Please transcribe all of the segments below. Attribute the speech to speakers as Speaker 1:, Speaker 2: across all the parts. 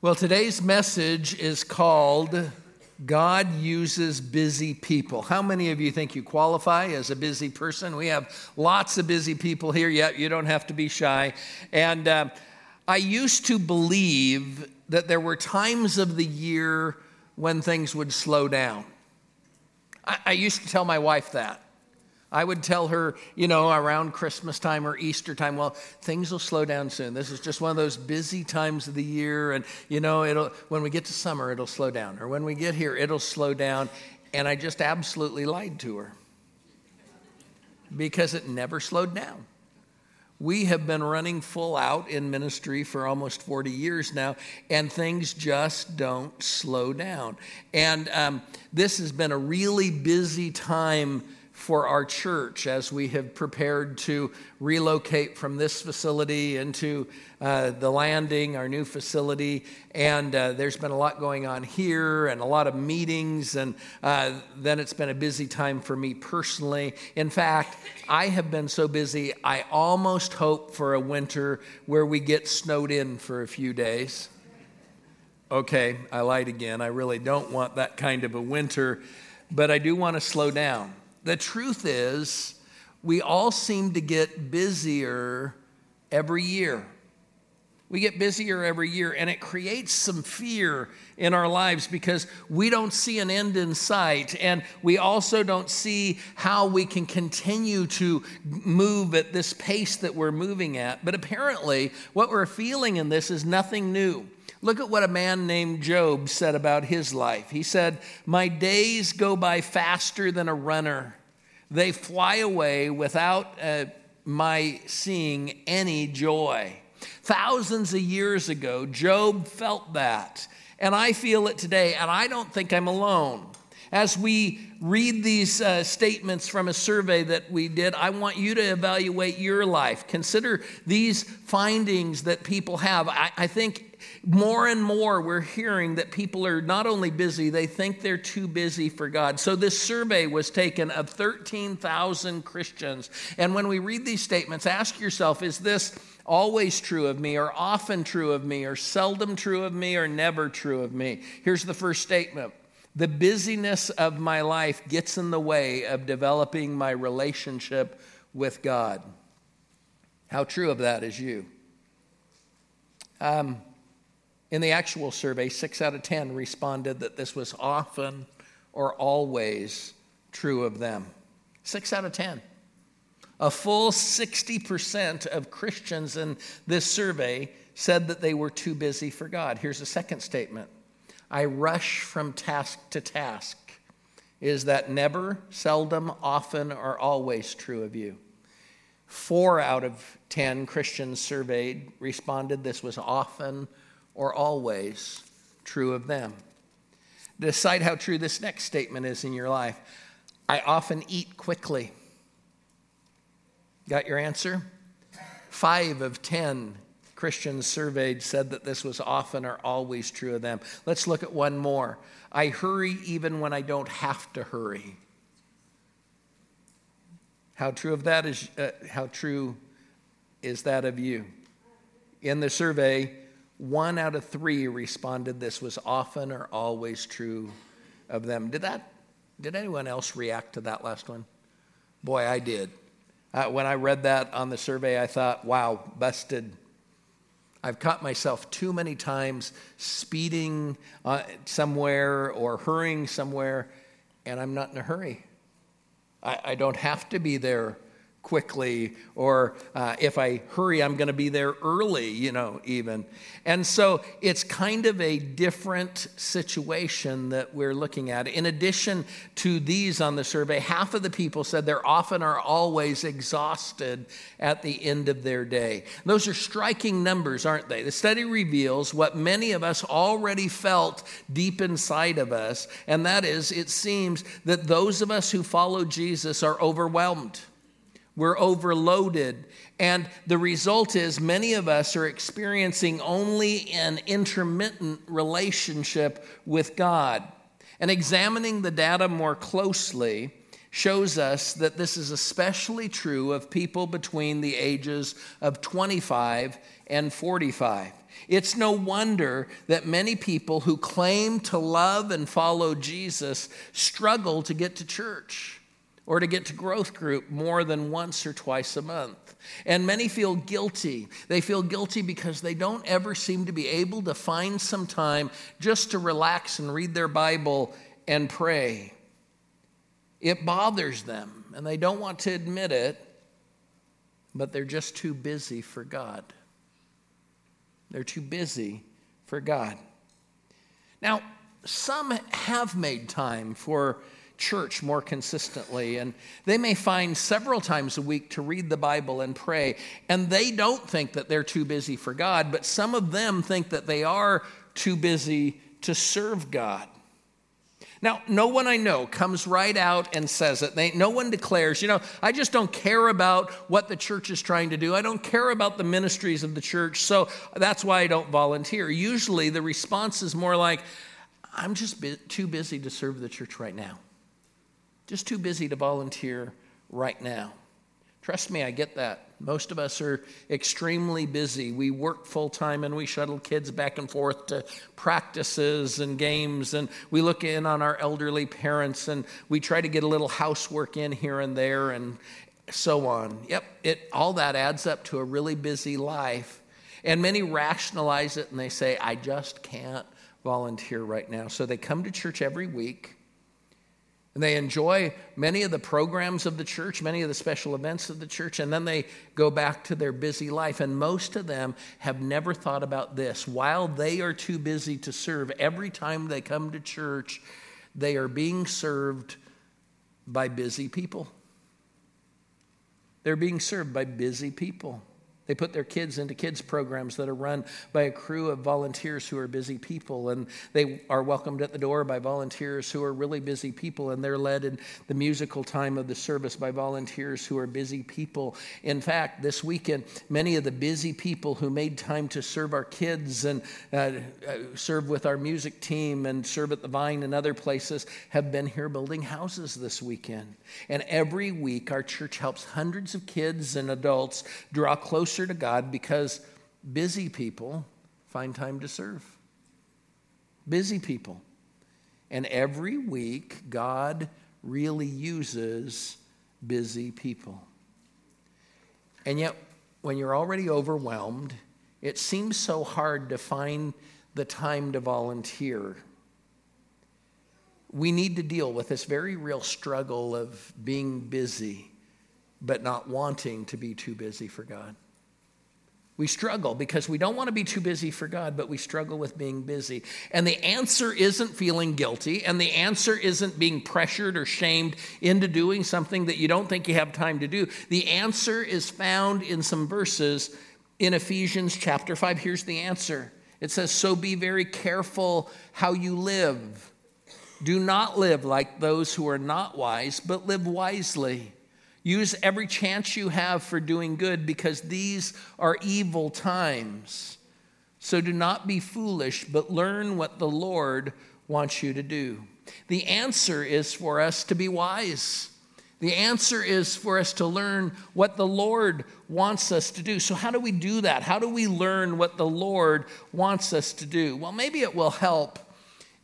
Speaker 1: Well, today's message is called God Uses Busy People. How many of you think you qualify as a busy person? We have lots of busy people here, yet you don't have to be shy. And uh, I used to believe that there were times of the year when things would slow down. I, I used to tell my wife that. I would tell her, you know, around Christmas time or Easter time, well, things will slow down soon. This is just one of those busy times of the year. And, you know, it'll, when we get to summer, it'll slow down. Or when we get here, it'll slow down. And I just absolutely lied to her because it never slowed down. We have been running full out in ministry for almost 40 years now, and things just don't slow down. And um, this has been a really busy time for our church as we have prepared to relocate from this facility into uh, the landing, our new facility. And uh, there's been a lot going on here and a lot of meetings. And uh, then it's been a busy time for me personally. In fact, I have been so busy, I almost hope for a winter where we get snowed in for a few days. Okay, I lied again. I really don't want that kind of a winter, but I do want to slow down. The truth is, we all seem to get busier every year. We get busier every year, and it creates some fear in our lives because we don't see an end in sight, and we also don't see how we can continue to move at this pace that we're moving at. But apparently, what we're feeling in this is nothing new. Look at what a man named Job said about his life. He said, My days go by faster than a runner, they fly away without uh, my seeing any joy. Thousands of years ago, Job felt that. And I feel it today, and I don't think I'm alone. As we read these uh, statements from a survey that we did, I want you to evaluate your life. Consider these findings that people have. I, I think more and more we're hearing that people are not only busy, they think they're too busy for God. So this survey was taken of 13,000 Christians. And when we read these statements, ask yourself is this always true of me, or often true of me, or seldom true of me, or never true of me? Here's the first statement. The busyness of my life gets in the way of developing my relationship with God. How true of that is you? Um, in the actual survey, six out of 10 responded that this was often or always true of them. Six out of 10. A full 60% of Christians in this survey said that they were too busy for God. Here's a second statement I rush from task to task. Is that never, seldom, often, or always true of you? Four out of 10 Christians surveyed responded this was often or always true of them. Decide how true this next statement is in your life. I often eat quickly. Got your answer? Five of 10 Christians surveyed said that this was often or always true of them. Let's look at one more. I hurry even when I don't have to hurry. How true of that is uh, how true is that of you? In the survey, one out of three responded this was often or always true of them. Did that? Did anyone else react to that last one? Boy, I did. Uh, when I read that on the survey, I thought, wow, busted. I've caught myself too many times speeding uh, somewhere or hurrying somewhere, and I'm not in a hurry. I, I don't have to be there quickly, or uh, if I hurry, I'm going to be there early, you know, even. And so it's kind of a different situation that we're looking at. In addition to these on the survey, half of the people said they're often or always exhausted at the end of their day. Those are striking numbers, aren't they? The study reveals what many of us already felt deep inside of us, and that is it seems that those of us who follow Jesus are overwhelmed. We're overloaded. And the result is many of us are experiencing only an intermittent relationship with God. And examining the data more closely shows us that this is especially true of people between the ages of 25 and 45. It's no wonder that many people who claim to love and follow Jesus struggle to get to church or to get to growth group more than once or twice a month. And many feel guilty. They feel guilty because they don't ever seem to be able to find some time just to relax and read their Bible and pray. It bothers them, and they don't want to admit it, but they're just too busy for God. They're too busy for God. Now, some have made time for church more consistently, and they may find several times a week to read the Bible and pray, and they don't think that they're too busy for God, but some of them think that they are too busy to serve God. Now, no one I know comes right out and says it. They, no one declares, you know, I just don't care about what the church is trying to do. I don't care about the ministries of the church, so that's why I don't volunteer. Usually the response is more like, I'm just too busy to serve the church right now. Just too busy to volunteer right now. Trust me, I get that. Most of us are extremely busy. We work full time and we shuttle kids back and forth to practices and games, and we look in on our elderly parents and we try to get a little housework in here and there and so on. Yep, it, all that adds up to a really busy life. And many rationalize it and they say, I just can't volunteer right now. So they come to church every week and they enjoy many of the programs of the church, many of the special events of the church, and then they go back to their busy life. And most of them have never thought about this. While they are too busy to serve, every time they come to church, they are being served by busy people. They're being served by busy people. They put their kids into kids programs that are run by a crew of volunteers who are busy people, and they are welcomed at the door by volunteers who are really busy people, and they're led in the musical time of the service by volunteers who are busy people. In fact, this weekend, many of the busy people who made time to serve our kids and uh, uh, serve with our music team and serve at the Vine and other places have been here building houses this weekend. And every week, our church helps hundreds of kids and adults draw closer closer to God because busy people find time to serve. Busy people. And every week, God really uses busy people. And yet, when you're already overwhelmed, it seems so hard to find the time to volunteer. We need to deal with this very real struggle of being busy, but not wanting to be too busy for God. We struggle because we don't want to be too busy for God, but we struggle with being busy. And the answer isn't feeling guilty, and the answer isn't being pressured or shamed into doing something that you don't think you have time to do. The answer is found in some verses in Ephesians chapter 5. Here's the answer it says, So be very careful how you live. Do not live like those who are not wise, but live wisely Use every chance you have for doing good because these are evil times. So do not be foolish, but learn what the Lord wants you to do. The answer is for us to be wise. The answer is for us to learn what the Lord wants us to do. So, how do we do that? How do we learn what the Lord wants us to do? Well, maybe it will help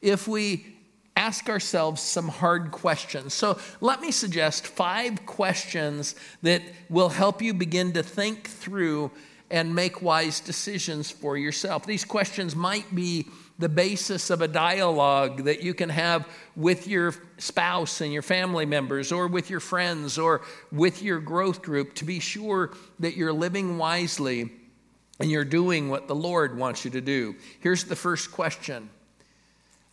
Speaker 1: if we ask ourselves some hard questions. So, let me suggest five questions that will help you begin to think through and make wise decisions for yourself. These questions might be the basis of a dialogue that you can have with your spouse and your family members, or with your friends, or with your growth group to be sure that you're living wisely and you're doing what the Lord wants you to do. Here's the first question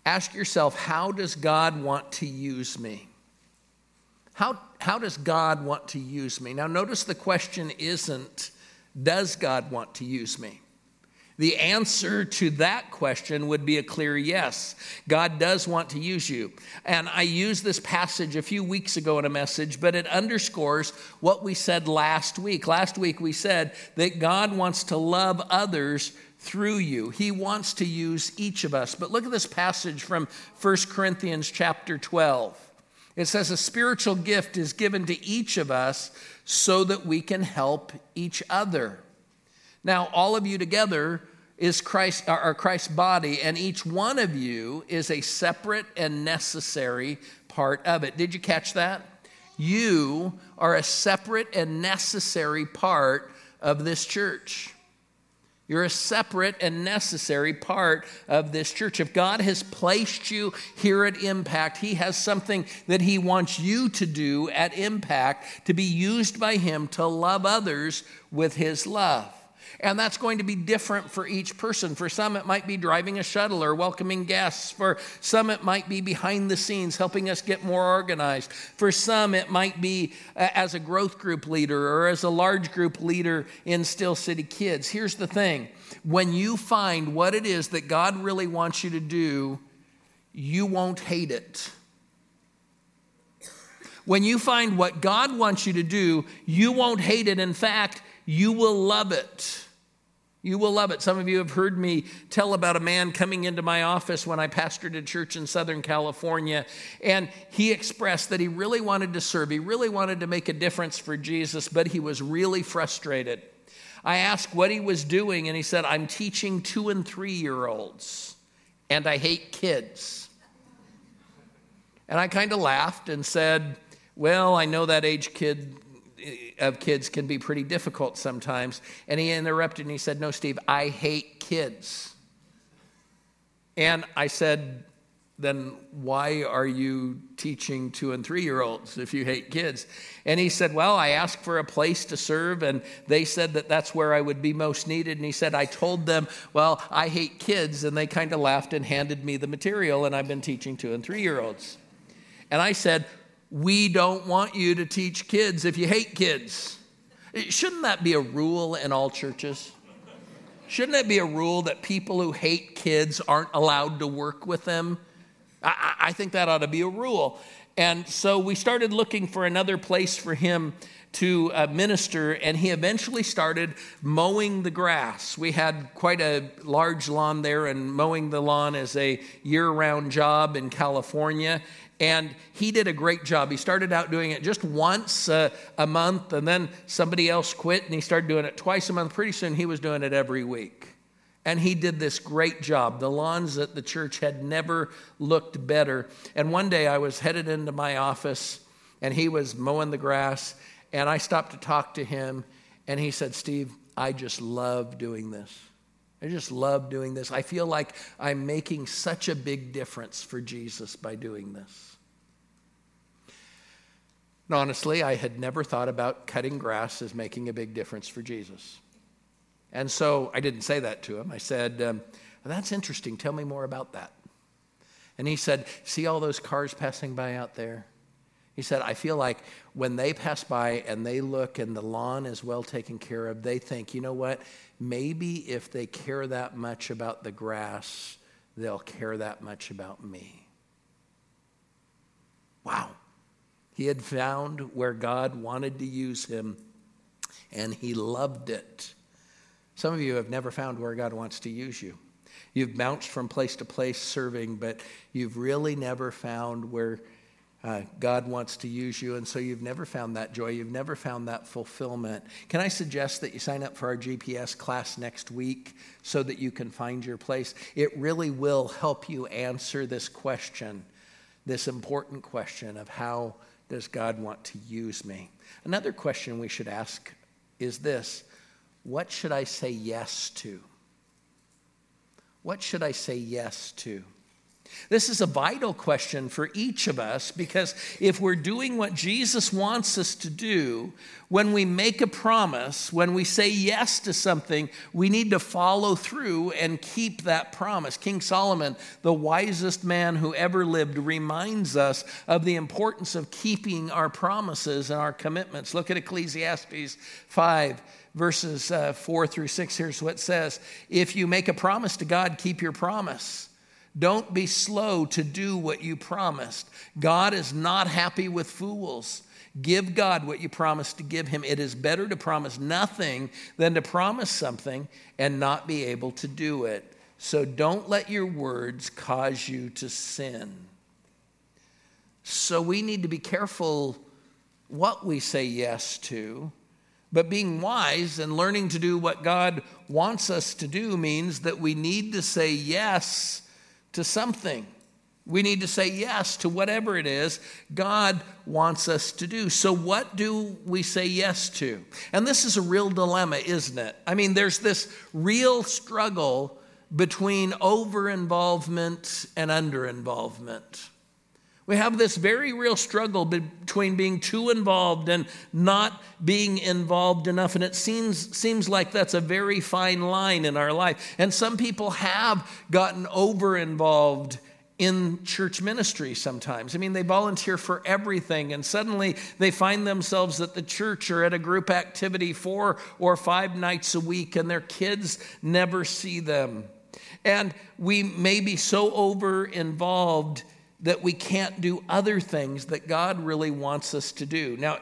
Speaker 1: ask yourself how does God want to use me? How, how does God want to use me? Now, notice the question isn't, does God want to use me? The answer to that question would be a clear yes. God does want to use you. And I used this passage a few weeks ago in a message, but it underscores what we said last week. Last week we said that God wants to love others through you. He wants to use each of us. But look at this passage from 1 Corinthians chapter 12. It says, A spiritual gift is given to each of us so that we can help each other. Now, all of you together is Christ, or Christ's body, and each one of you is a separate and necessary part of it. Did you catch that? You are a separate and necessary part of this church. You're a separate and necessary part of this church. If God has placed you here at Impact, He has something that He wants you to do at Impact to be used by Him to love others with His love. And that's going to be different for each person. For some, it might be driving a shuttle or welcoming guests. For some, it might be behind the scenes helping us get more organized. For some, it might be uh, as a growth group leader or as a large group leader in Steel City Kids. Here's the thing when you find what it is that God really wants you to do, you won't hate it. When you find what God wants you to do, you won't hate it. In fact, you will love it. You will love it. Some of you have heard me tell about a man coming into my office when I pastored a church in Southern California, and he expressed that he really wanted to serve. He really wanted to make a difference for Jesus, but he was really frustrated. I asked what he was doing, and he said, I'm teaching two and three year olds, and I hate kids. And I kind of laughed and said, Well, I know that age kid of kids can be pretty difficult sometimes. And he interrupted and he said, No, Steve, I hate kids. And I said, Then why are you teaching two and three year olds if you hate kids? And he said, Well, I asked for a place to serve, and they said that that's where I would be most needed. And he said, I told them, Well, I hate kids. And they kind of laughed and handed me the material, and I've been teaching two and three year olds. And I said, we don't want you to teach kids if you hate kids. Shouldn't that be a rule in all churches? Shouldn't it be a rule that people who hate kids aren't allowed to work with them? I, I, think that ought to be a rule. And so we started looking for another place for him to uh, minister, and he eventually started mowing the grass. We had quite a large lawn there, and mowing the lawn is a year round job in California. And he did a great job. He started out doing it just once a month, and then somebody else quit, and he started doing it twice a month. Pretty soon, he was doing it every week. And he did this great job. The lawns at the church had never looked better. And one day I was headed into my office, and he was mowing the grass, and I stopped to talk to him, and he said, Steve, I just love doing this. I just love doing this. I feel like I'm making such a big difference for Jesus by doing this. And honestly, I had never thought about cutting grass as making a big difference for Jesus. And so I didn't say that to him. I said, um, That's interesting. Tell me more about that. And he said, See all those cars passing by out there? He said, I feel like when they pass by and they look and the lawn is well taken care of, they think, you know what? Maybe if they care that much about the grass, they'll care that much about me. Wow. He had found where God wanted to use him, and he loved it. Some of you have never found where God wants to use you. You've bounced from place to place serving, but you've really never found where uh, God wants to use you, and so you've never found that joy. You've never found that fulfillment. Can I suggest that you sign up for our GPS class next week so that you can find your place? It really will help you answer this question, this important question of how does God want to use me? Another question we should ask is this What should I say yes to? What should I say yes to? This is a vital question for each of us because if we're doing what Jesus wants us to do, when we make a promise, when we say yes to something, we need to follow through and keep that promise. King Solomon, the wisest man who ever lived, reminds us of the importance of keeping our promises and our commitments. Look at Ecclesiastes 5 verses uh, 4 through 6. Here's what it says If you make a promise to God, keep your promise. Don't be slow to do what you promised. God is not happy with fools. Give God what you promised to give him. It is better to promise nothing than to promise something and not be able to do it. So don't let your words cause you to sin. So we need to be careful what we say yes to But being wise and learning to do what God wants us to do means that we need to say yes to something. We need to say yes to whatever it is God wants us to do. So, what do we say yes to? And this is a real dilemma, isn't it? I mean, there's this real struggle between over involvement and under involvement. We have this very real struggle between being too involved and not being involved enough. And it seems, seems like that's a very fine line in our life. And some people have gotten over involved in church ministry sometimes. I mean, they volunteer for everything, and suddenly they find themselves at the church or at a group activity four or five nights a week, and their kids never see them. And we may be so over involved that we can't do other things that God really wants us to do. Now,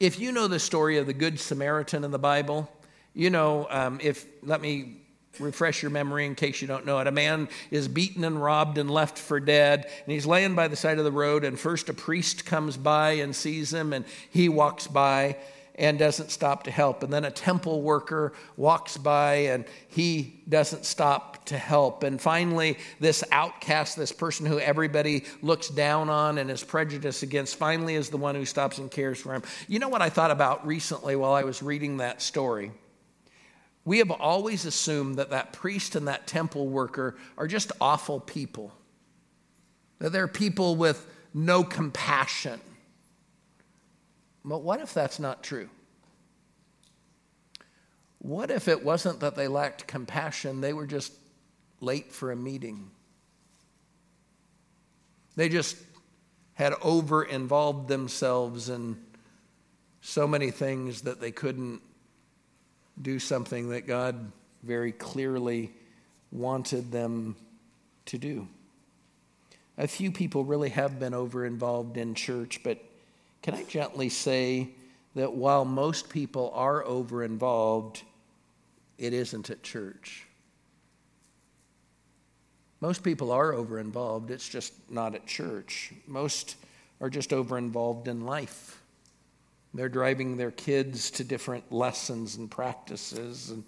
Speaker 1: if you know the story of the Good Samaritan in the Bible, you know, um, if, let me refresh your memory in case you don't know it. A man is beaten and robbed and left for dead, and he's laying by the side of the road, and first a priest comes by and sees him, and he walks by and doesn't stop to help. And then a temple worker walks by and he doesn't stop to help. And finally, this outcast, this person who everybody looks down on and is prejudiced against, finally is the one who stops and cares for him. You know what I thought about recently while I was reading that story? We have always assumed that that priest and that temple worker are just awful people, that they're people with no compassion. But what if that's not true? What if it wasn't that they lacked compassion, they were just late for a meeting? They just had over involved themselves in so many things that they couldn't do something that God very clearly wanted them to do. A few people really have been over involved in church, but can I gently say that while most people are over involved, it isn't at church? Most people are over involved, it's just not at church. Most are just over involved in life. They're driving their kids to different lessons and practices, and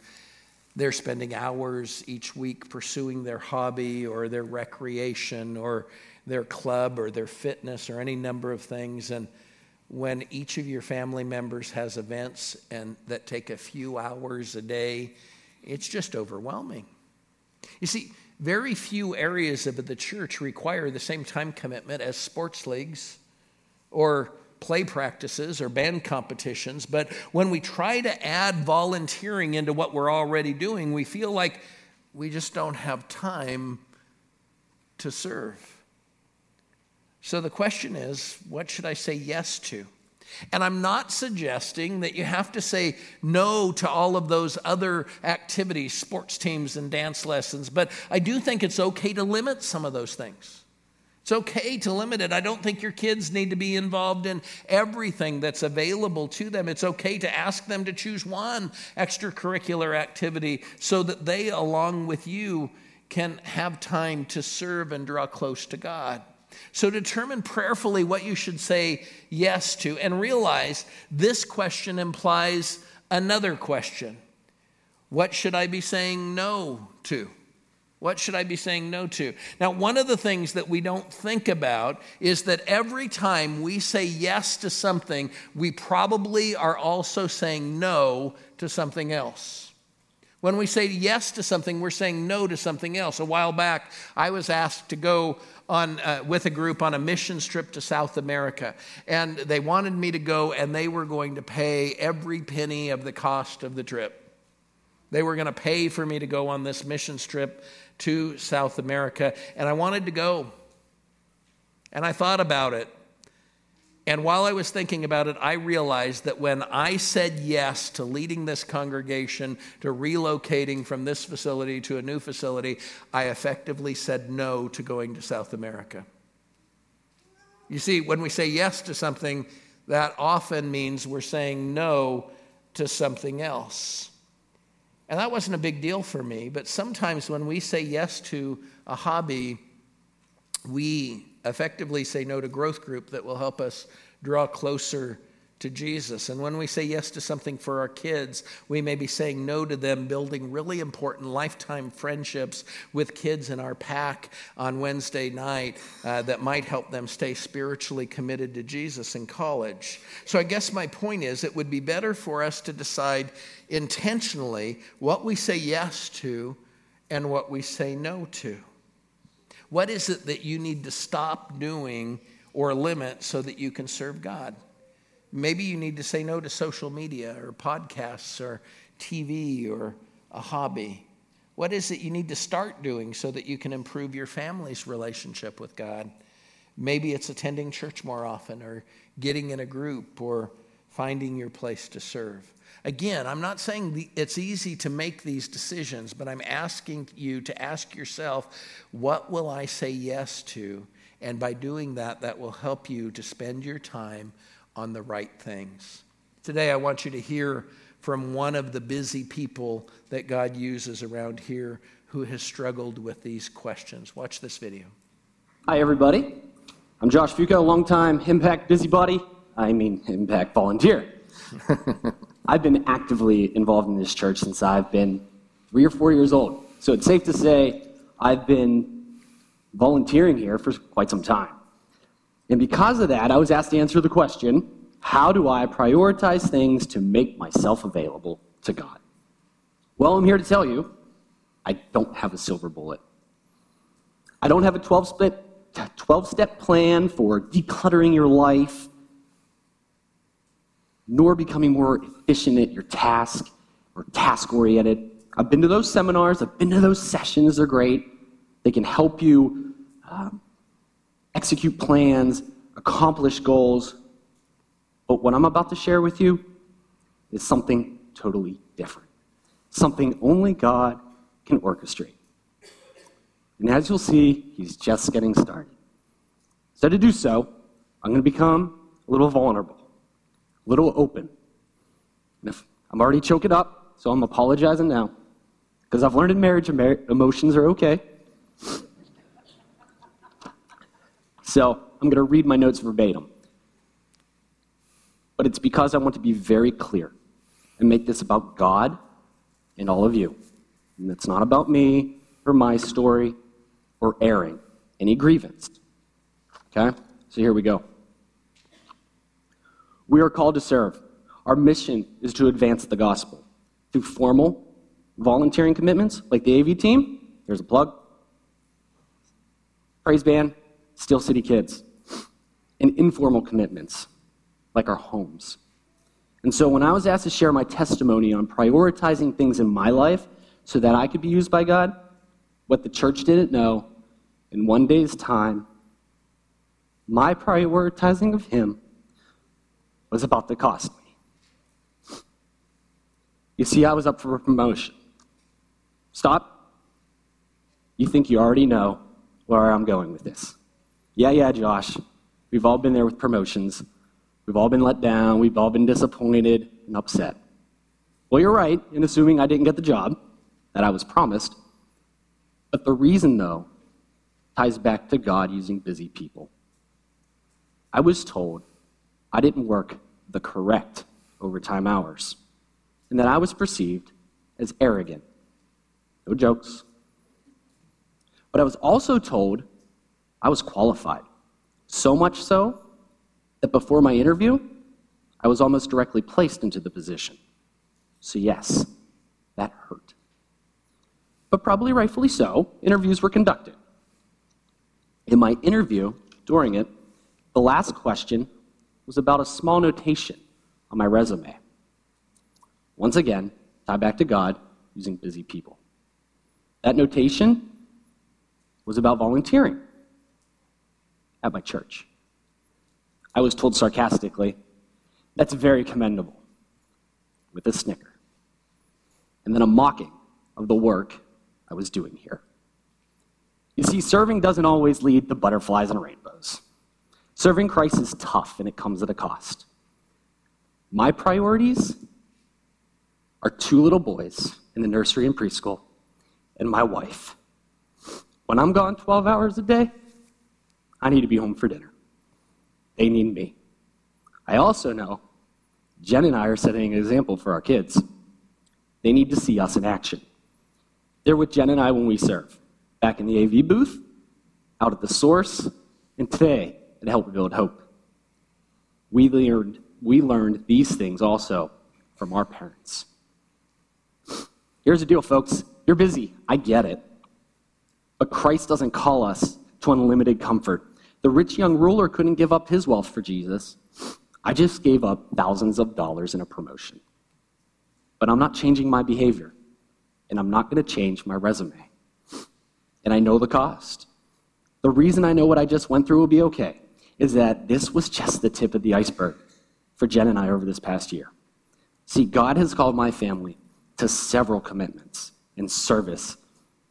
Speaker 1: they're spending hours each week pursuing their hobby or their recreation or their club or their fitness or any number of things. And when each of your family members has events and that take a few hours a day, it's just overwhelming. You see, very few areas of the church require the same time commitment as sports leagues or play practices or band competitions, but when we try to add volunteering into what we're already doing, we feel like we just don't have time to serve. So the question is what should I say yes to? And I'm not suggesting that you have to say no to all of those other activities, sports teams and dance lessons, but I do think it's okay to limit some of those things. It's okay to limit it. I don't think your kids need to be involved in everything that's available to them. It's okay to ask them to choose one extracurricular activity so that they, along with you, can have time to serve and draw close to God. So determine prayerfully what you should say yes to and realize this question implies another question What should I be saying no to? What should I be saying no to? Now, one of the things that we don't think about is that every time we say yes to something, we probably are also saying no to something else. When we say yes to something, we're saying no to something else. A while back, I was asked to go on, uh, with a group on a mission trip to South America. And they wanted me to go, and they were going to pay every penny of the cost of the trip. They were going to pay for me to go on this mission trip to South America, and I wanted to go. And I thought about it. And while I was thinking about it, I realized that when I said yes to leading this congregation, to relocating from this facility to a new facility, I effectively said no to going to South America. You see, when we say yes to something, that often means we're saying no to something else. And that wasn't a big deal for me, but sometimes when we say yes to a hobby, we effectively say no to growth group that will help us draw closer to Jesus. And when we say yes to something for our kids, we may be saying no to them building really important lifetime friendships with kids in our pack on Wednesday night uh, that might help them stay spiritually committed to Jesus in college. So I guess my point is it would be better for us to decide intentionally what we say yes to and what we say no to. What is it that you need to stop doing or limit so that you can serve God? Maybe you need to say no to social media or podcasts or TV or a hobby. What is it you need to start doing so that you can improve your family's relationship with God? Maybe it's attending church more often or getting in a group or finding your place to serve. Again, I'm not saying it's easy to make these decisions, but I'm asking you to ask yourself, what will I say yes to? And by doing that, that will help you to spend your time on the right things. Today, I want you to hear from one of the busy people that God uses around here who has struggled with these questions. Watch this video.
Speaker 2: Hi, everybody. I'm Josh Fuco, longtime Impact busybody. I mean, Impact volunteer. I've been actively involved in this church since I've been three or four years old. So it's safe to say I've been volunteering here for quite some time. And because of that, I was asked to answer the question how do I prioritize things to make myself available to God? Well, I'm here to tell you I don't have a silver bullet. I don't have a 12 step, 12 step plan for decluttering your life, nor becoming more efficient at your task or task oriented. I've been to those seminars, I've been to those sessions, they're great. They can help you um, execute plans, accomplish goals. But what I'm about to share with you is something totally different, something only God can orchestrate. And as you'll see, he's just getting started. So, to do so, I'm going to become a little vulnerable, little open. If I'm already choking up, so I'm apologizing now, because I've learned in marriage emotions are okay. So I'm going to read my notes verbatim. But it's because I want to be very clear and make this about God and all of you. And it's not about me or my story or airing any grievance. Okay? So here we go. We are called to serve. Our mission is to advance the gospel through formal volunteering commitments like the AV team. There's a plug. Praise band, Steel City Kids, and informal commitments like our homes. And so when I was asked to share my testimony on prioritizing things in my life so that I could be used by God, what the church didn't know, in one day's time, my prioritizing of Him was about to cost me. You see, I was up for a promotion. Stop. You think you already know where I'm going with this. Yeah, yeah, Josh. We've all been there with promotions. We've all been let down. We've all been disappointed and upset. Well, you're right in assuming I didn't get the job that I was promised. But the reason, though, ties back to God using busy people. I was told I didn't work the correct overtime hours, and that I was perceived as arrogant. No jokes. But I was also told I was qualified. So much so that before my interview, I was almost directly placed into the position. So, yes, that hurt. But probably rightfully so, interviews were conducted. In my interview, during it, the last question was about a small notation on my resume. Once again, tie back to God using busy people. That notation was about volunteering at my church. I was told sarcastically, That's very commendable, with a snicker, and then a mocking of the work I was doing here. You see, serving doesn't always lead to butterflies and rainbows. Serving Christ is tough and it comes at a cost. My priorities are two little boys in the nursery and preschool and my wife. When I'm gone 12 hours a day, I need to be home for dinner. They need me. I also know Jen and I are setting an example for our kids. They need to see us in action. They're with Jen and I when we serve, back in the AV booth, out at the source, and today at Help Build Hope. We learned, we learned these things also from our parents. Here's the deal, folks. You're busy. I get it. But Christ doesn't call us to unlimited comfort. The rich young ruler couldn't give up his wealth for Jesus. I just gave up thousands of dollars in a promotion. But I'm not changing my behavior, and I'm not going to change my resume. And I know the cost. The reason I know what I just went through will be okay is that this was just the tip of the iceberg for Jen and I over this past year. See, God has called my family to several commitments and service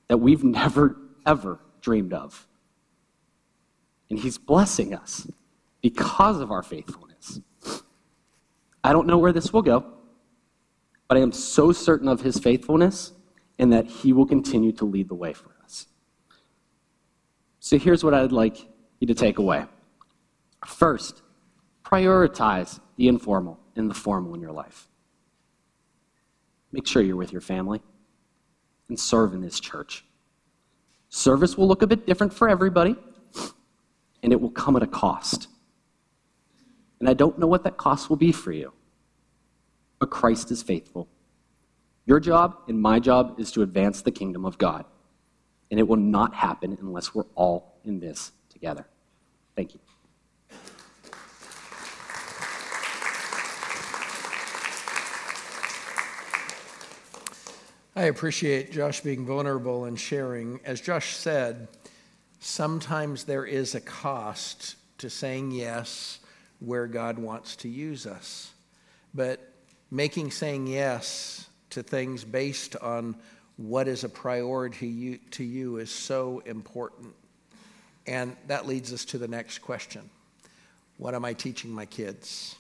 Speaker 2: that we've never, ever dreamed of. And He's blessing us because of our faithfulness. I don't know where this will go, but I am so certain of His faithfulness and that He will continue to lead the way for us. So here's what I'd like you to take away. First, prioritize the informal and the formal in your life. Make sure you're with your family and serve in this church. Service will look a bit different for everybody, and it will come at a cost. And I don't know what that cost will be for you, but Christ is faithful. Your job and my job is to advance the kingdom of God, and it will not happen unless we're all in this together. Thank you.
Speaker 1: I appreciate Josh being vulnerable and sharing. As Josh said, sometimes there is a cost to saying yes where God wants to use us. But making saying yes to things based on what is a priority to you is so important. And that leads us to the next question What am I teaching my kids?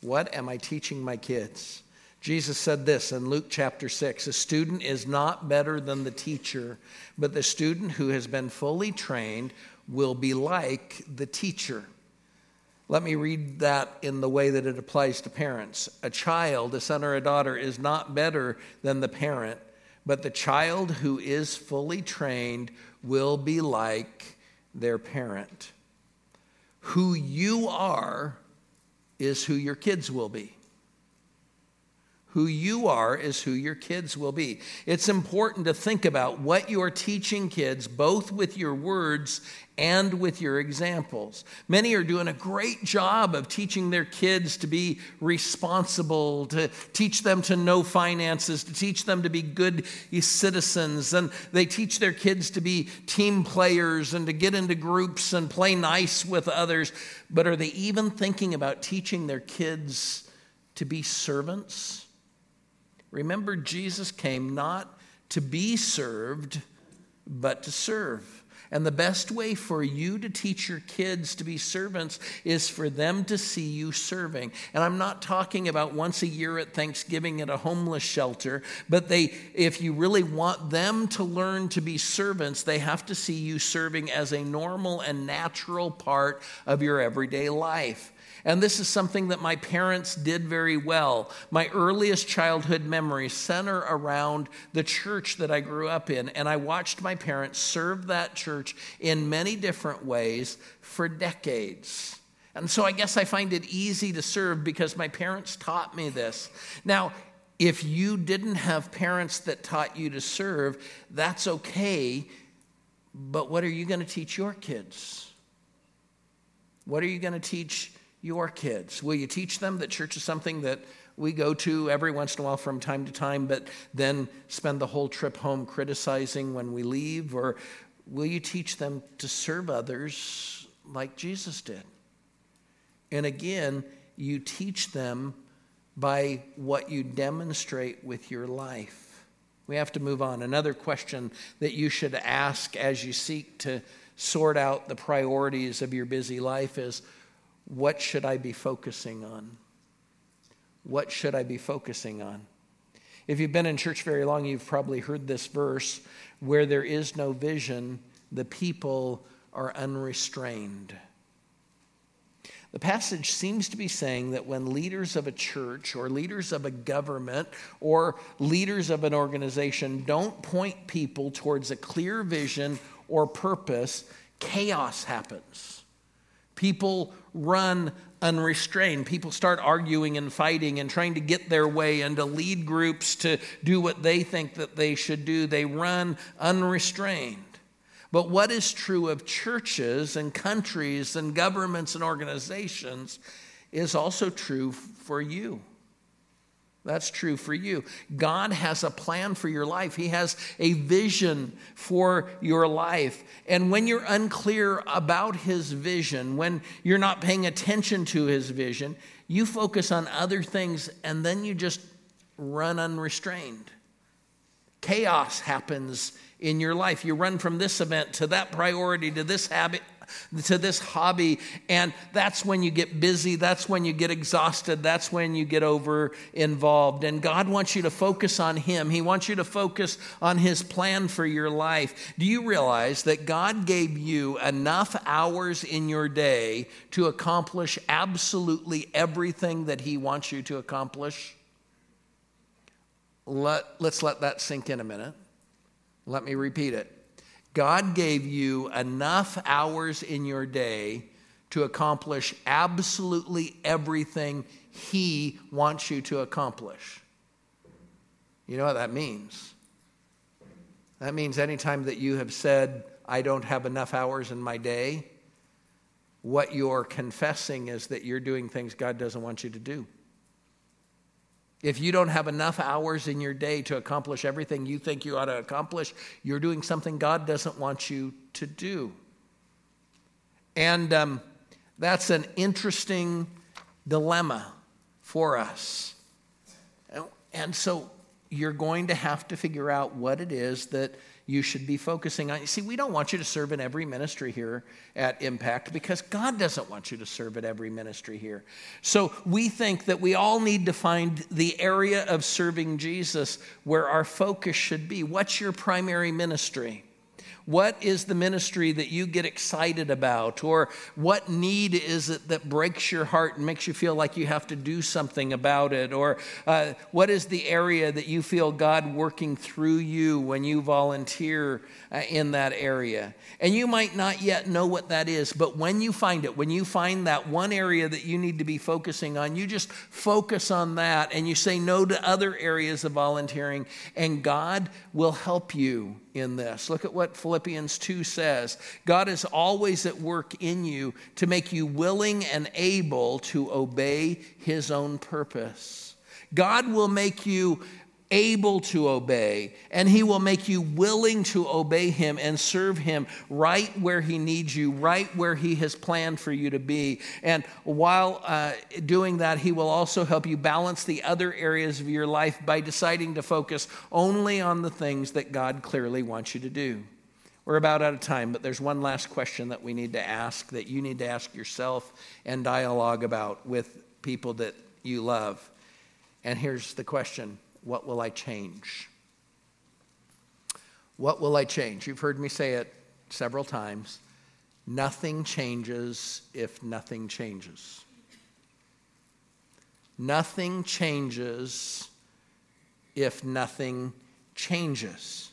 Speaker 1: What am I teaching my kids? Jesus said this in Luke chapter 6 A student is not better than the teacher, but the student who has been fully trained will be like the teacher. Let me read that in the way that it applies to parents. A child, a son or a daughter, is not better than the parent, but the child who is fully trained will be like their parent. Who you are is who your kids will be. Who you are is who your kids will be. It's important to think about what you are teaching kids, both with your words and with your examples. Many are doing a great job of teaching their kids to be responsible, to teach them to know finances, to teach them to be good citizens. And they teach their kids to be team players and to get into groups and play nice with others. But are they even thinking about teaching their kids to be servants? Remember, Jesus came not to be served, but to serve. And the best way for you to teach your kids to be servants is for them to see you serving. And I'm not talking about once a year at Thanksgiving at a homeless shelter, but they if you really want them to learn to be servants, they have to see you serving as a normal and natural part of your everyday life. And this is something that my parents did very well. My earliest childhood memories center around the church that I grew up in. And I watched my parents serve that church in many different ways for decades. And so I guess I find it easy to serve because my parents taught me this. Now, if you didn't have parents that taught you to serve, that's okay. But what are you going to teach your kids? What are you going to teach your kids? Will you teach them that church is something that we go to every once in a while from time to time, but then spend the whole trip home criticizing when we leave? Or will you teach them to serve others like Jesus did? And again, you teach them by what you demonstrate with your life. We have to move on. Another question that you should ask as you seek to sort out the priorities of your busy life is what should I be focusing on? What should I be focusing on? If you've been in church very long, you've probably heard this verse where there is no vision, the people are unrestrained. The passage seems to be saying that when leaders of a church or leaders of a government or leaders of an organization don't point people towards a clear vision or purpose, chaos happens. People run unrestrained. People start arguing and fighting and trying to get their way and to lead groups to do what they think that they should do. They run unrestrained. But what is true of churches and countries and governments and organizations is also true for you. That's true for you. God has a plan for your life. He has a vision for your life. And when you're unclear about His vision, when you're not paying attention to His vision, you focus on other things and then you just run unrestrained. Chaos happens in your life. You run from this event to that priority to this habit to this hobby and that's when you get busy that's when you get exhausted that's when you get over involved and god wants you to focus on him. He wants you to focus on his plan for your life. Do you realize that god gave you enough hours in your day to accomplish absolutely everything that he wants you to accomplish? Let, let's let that sink in a minute. Let me repeat it. God gave you enough hours in your day to accomplish absolutely everything He wants you to accomplish. You know what that means? That means anytime that you have said, I don't have enough hours in my day, what you're confessing is that you're doing things God doesn't want you to do. If you don't have enough hours in your day to accomplish everything you think you ought to accomplish, you're doing something God doesn't want you to do. And um, that's an interesting dilemma for us. And so you're going to have to figure out what it is that you should be focusing on. You see, we don't want you to serve in every ministry here at Impact because God doesn't want you to serve at every ministry here. So we think that we all need to find the area of serving Jesus where our focus should be. What's your primary ministry? What is the ministry that you get excited about? Or what need is it that breaks your heart and makes you feel like you have to do something about it? Or uh, what is the area that you feel God working through you when you volunteer uh, in that area? And you might not yet know what that is, but when you find it, when you find that one area that you need to be focusing on, you just focus on that and you say no to other areas of volunteering, and God will help you in this. Look at what Philippians 2 says God is always at work in you to make you willing and able to obey his own purpose. God will make you able to obey, and He will make you willing to obey Him and serve Him right where He needs you, right where He has planned for you to be. And while uh, doing that, He will also help you balance the other areas of your life by deciding to focus only on the things that God clearly wants you to do. We're about out of time, but there's one last question that we need to ask that you need to ask yourself and dialogue about with people that you love. And here's the question what will I change? What will I change? You've heard me say it several times. Nothing changes if nothing changes. Nothing changes if nothing changes.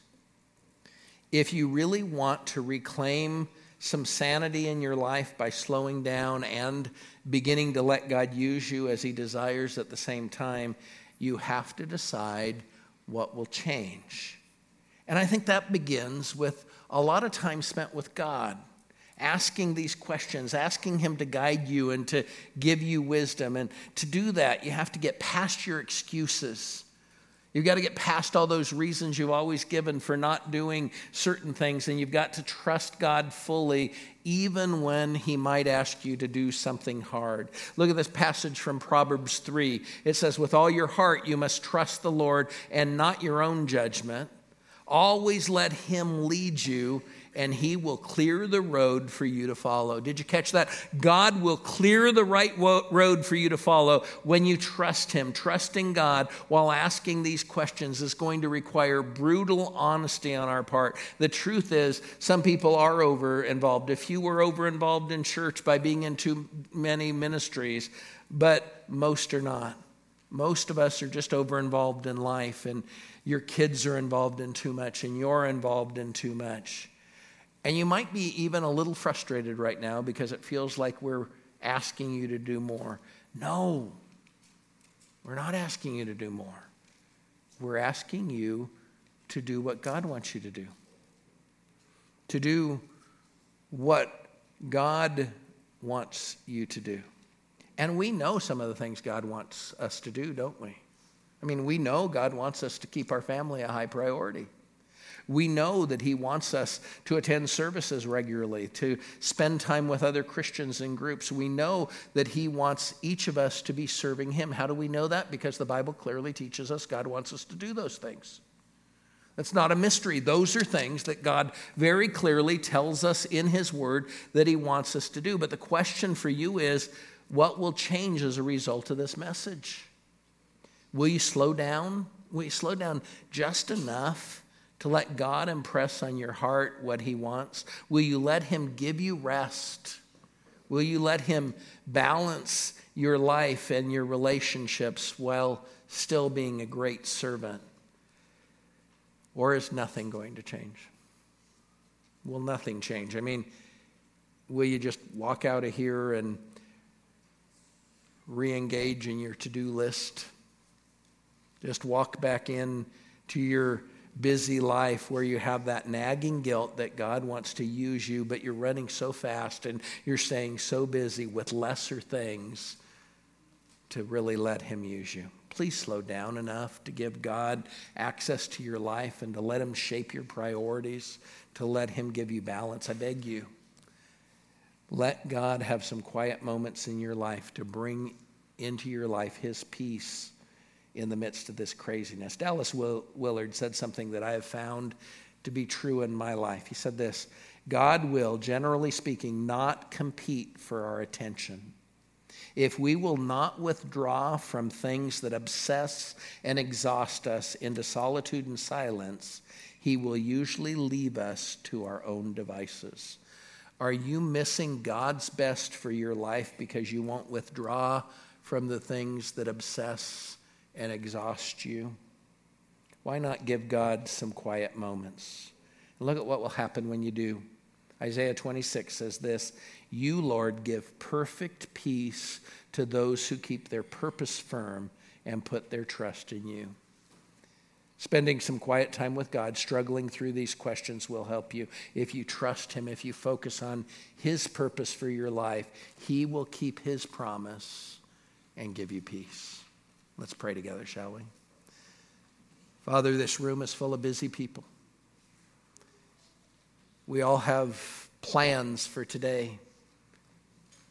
Speaker 1: If you really want to reclaim some sanity in your life by slowing down and beginning to let God use you as He desires at the same time, you have to decide what will change. And I think that begins with a lot of time spent with God, asking these questions, asking Him to guide you and to give you wisdom. And to do that, you have to get past your excuses You've got to get past all those reasons you've always given for not doing certain things, and you've got to trust God fully, even when He might ask you to do something hard. Look at this passage from Proverbs 3. It says, With all your heart, you must trust the Lord and not your own judgment. Always let Him lead you, and He will clear the road for you to follow. Did you catch that? God will clear the right road for you to follow when you trust Him. Trusting God while asking these questions is going to require brutal honesty on our part. The truth is, some people are over involved. If you were over involved in church by being in too many ministries, but most are not. Most of us are just over involved in life, and your kids are involved in too much, and you're involved in too much. And you might be even a little frustrated right now because it feels like we're asking you to do more. No, we're not asking you to do more. We're asking you to do what God wants you to do, to do what God wants you to do. And we know some of the things God wants us to do, don't we? I mean, we know God wants us to keep our family a high priority. We know that He wants us to attend services regularly, to spend time with other Christians in groups. We know that He wants each of us to be serving Him. How do we know that? Because the Bible clearly teaches us God wants us to do those things. That's not a mystery. Those are things that God very clearly tells us in His Word that He wants us to do. But the question for you is what will change as a result of this message? Will you slow down? Will you slow down just enough to let God impress on your heart what He wants? Will you let Him give you rest? Will you let Him balance your life and your relationships while still being a great servant? Or is nothing going to change? Will nothing change? I mean, will you just walk out of here and re engage in your to do list. Just walk back in to your busy life where you have that nagging guilt that God wants to use you, but you're running so fast and you're staying so busy with lesser things to really let Him use you. Please slow down enough to give God access to your life and to let Him shape your priorities, to let Him give you balance. I beg you. Let God have some quiet moments in your life to bring into your life His peace in the midst of this craziness. Dallas Willard said something that I have found to be true in my life. He said this God will, generally speaking, not compete for our attention. If we will not withdraw from things that obsess and exhaust us into solitude and silence, He will usually leave us to our own devices. Are you missing God's best for your life because you won't withdraw from the things that obsess and exhaust you? Why not give God some quiet moments? Look at what will happen when you do. Isaiah 26 says this You, Lord, give perfect peace to those who keep their purpose firm and put their trust in you. Spending some quiet time with God, struggling through these questions will help you. If you trust Him, if you focus on His purpose for your life, He will keep His promise and give you peace. Let's pray together, shall we? Father, this room is full of busy people. We all have plans for today,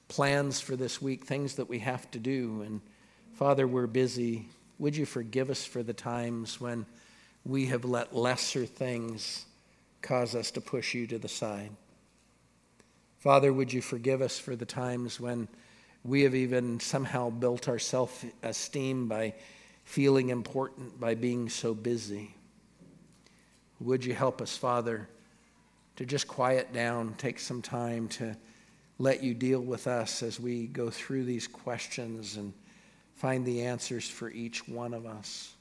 Speaker 1: plans for this week, things that we have to do. And Father, we're busy. Would you forgive us for the times when we have let lesser things cause us to push you to the side? Father, would you forgive us for the times when we have even somehow built our self esteem by feeling important by being so busy? Would you help us, Father, to just quiet down, take some time to let you deal with us as we go through these questions and find the answers for each one of us.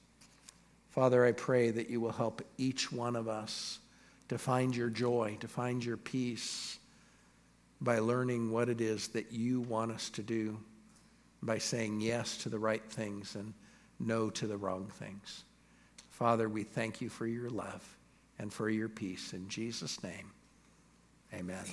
Speaker 1: Father, I pray that you will help each one of us to find your joy, to find your peace by learning what it is that you want us to do, by saying yes to the right things and no to the wrong things. Father, we thank you for your love and for your peace. In Jesus' name, amen.